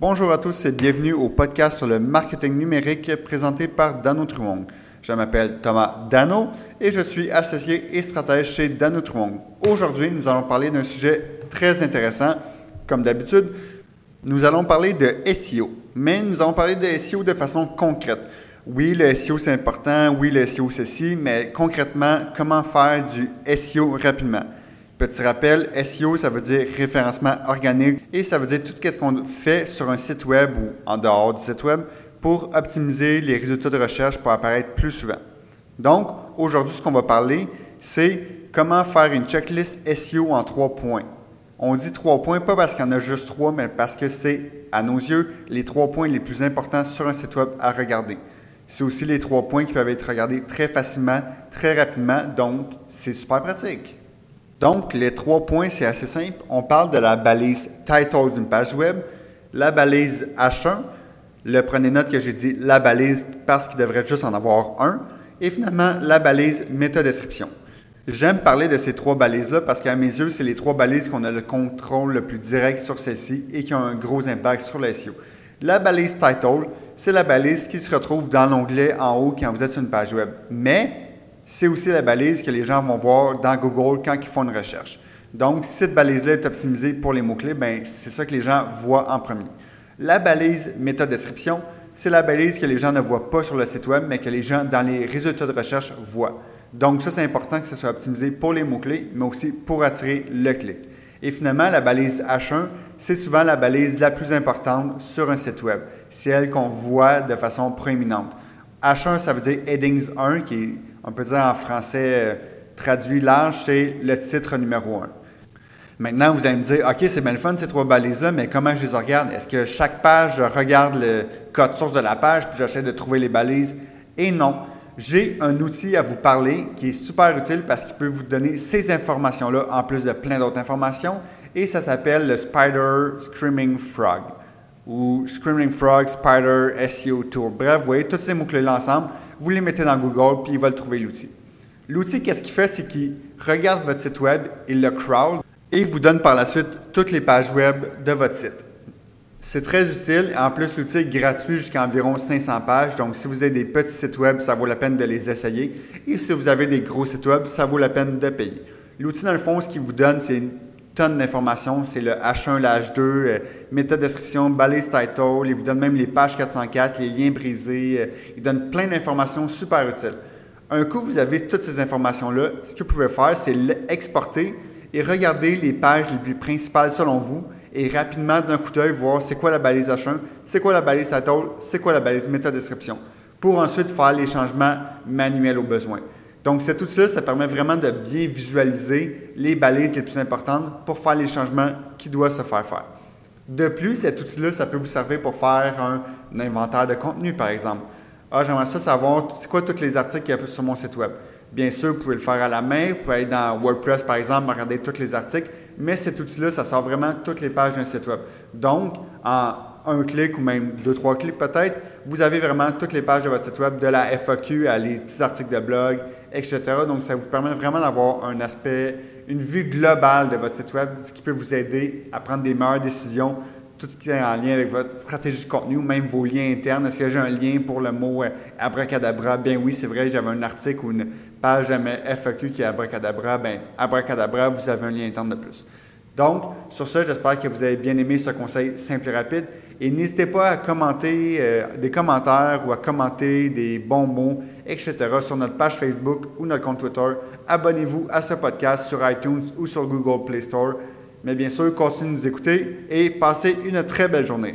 Bonjour à tous et bienvenue au podcast sur le marketing numérique présenté par Dano Truong. Je m'appelle Thomas Dano et je suis associé et stratège chez Dano Truong. Aujourd'hui, nous allons parler d'un sujet très intéressant. Comme d'habitude, nous allons parler de SEO, mais nous allons parler de SEO de façon concrète. Oui, le SEO c'est important, oui, le SEO ceci, mais concrètement, comment faire du SEO rapidement? Petit rappel, SEO, ça veut dire référencement organique et ça veut dire tout ce qu'on fait sur un site web ou en dehors du site web pour optimiser les résultats de recherche pour apparaître plus souvent. Donc, aujourd'hui, ce qu'on va parler, c'est comment faire une checklist SEO en trois points. On dit trois points, pas parce qu'il y en a juste trois, mais parce que c'est, à nos yeux, les trois points les plus importants sur un site web à regarder. C'est aussi les trois points qui peuvent être regardés très facilement, très rapidement, donc c'est super pratique. Donc, les trois points, c'est assez simple. On parle de la balise title d'une page web, la balise H1, le prenez note que j'ai dit la balise parce qu'il devrait juste en avoir un, et finalement la balise métadescription. J'aime parler de ces trois balises-là parce qu'à mes yeux, c'est les trois balises qu'on a le contrôle le plus direct sur celles-ci et qui ont un gros impact sur le SEO. La balise title, c'est la balise qui se retrouve dans l'onglet en haut quand vous êtes sur une page web. Mais c'est aussi la balise que les gens vont voir dans Google quand ils font une recherche. Donc, si cette balise-là est optimisée pour les mots-clés, ben, c'est ça que les gens voient en premier. La balise méthode-description, c'est la balise que les gens ne voient pas sur le site web, mais que les gens, dans les résultats de recherche, voient. Donc, ça, c'est important que ce soit optimisé pour les mots-clés, mais aussi pour attirer le clic. Et finalement, la balise H1, c'est souvent la balise la plus importante sur un site web. C'est elle qu'on voit de façon proéminente. H1, ça veut dire Headings 1, qui est on peut dire en français euh, traduit large, c'est le titre numéro un. Maintenant, vous allez me dire, OK, c'est bien le fun ces trois balises-là, mais comment je les regarde? Est-ce que chaque page, je regarde le code source de la page, puis j'essaie de trouver les balises? Et non. J'ai un outil à vous parler qui est super utile parce qu'il peut vous donner ces informations-là en plus de plein d'autres informations. Et ça s'appelle le Spider Screaming Frog ou Screaming Frog Spider SEO Tool. Bref, vous voyez tous ces mots-clés-là ensemble vous les mettez dans Google, puis il va le trouver l'outil. L'outil, qu'est-ce qu'il fait? C'est qu'il regarde votre site web, il le crawl et vous donne par la suite toutes les pages web de votre site. C'est très utile. En plus, l'outil est gratuit jusqu'à environ 500 pages. Donc, si vous avez des petits sites web, ça vaut la peine de les essayer. Et si vous avez des gros sites web, ça vaut la peine de payer. L'outil, dans le fond, ce qu'il vous donne, c'est une tonne d'informations. C'est le H1, le H2, euh, méthode description, balise title. Il vous donne même les pages 404, les liens brisés. Euh, il donne plein d'informations super utiles. Un coup, vous avez toutes ces informations-là. Ce que vous pouvez faire, c'est l'exporter et regarder les pages les plus principales selon vous et rapidement, d'un coup d'œil, voir c'est quoi la balise H1, c'est quoi la balise title, c'est quoi la balise méthode description pour ensuite faire les changements manuels au besoin. Donc, cet outil-là, ça permet vraiment de bien visualiser les balises les plus importantes pour faire les changements qui doivent se faire faire. De plus, cet outil-là, ça peut vous servir pour faire un, inventaire de contenu, par exemple. Ah, j'aimerais ça savoir, c'est quoi tous les articles qu'il y a sur mon site web? Bien sûr, vous pouvez le faire à la main, vous pouvez aller dans WordPress, par exemple, regarder tous les articles, mais cet outil-là, ça sort vraiment toutes les pages d'un site web. Donc, en un clic ou même deux, trois clics peut-être, vous avez vraiment toutes les pages de votre site web, de la FAQ à les petits articles de blog, etc. Donc, ça vous permet vraiment d'avoir un aspect, une vue globale de votre site web, ce qui peut vous aider à prendre des meilleures décisions, tout ce qui est en lien avec votre stratégie de contenu ou même vos liens internes. Est-ce que j'ai un lien pour le mot euh, abracadabra? Bien oui, c'est vrai, j'avais un article ou une page de FAQ qui est abracadabra. Bien, abracadabra, vous avez un lien interne de plus. Donc, sur ce, j'espère que vous avez bien aimé ce conseil simple et rapide. Et n'hésitez pas à commenter euh, des commentaires ou à commenter des bons mots, etc. sur notre page Facebook ou notre compte Twitter. Abonnez-vous à ce podcast sur iTunes ou sur Google Play Store. Mais bien sûr, continuez de nous écouter et passez une très belle journée.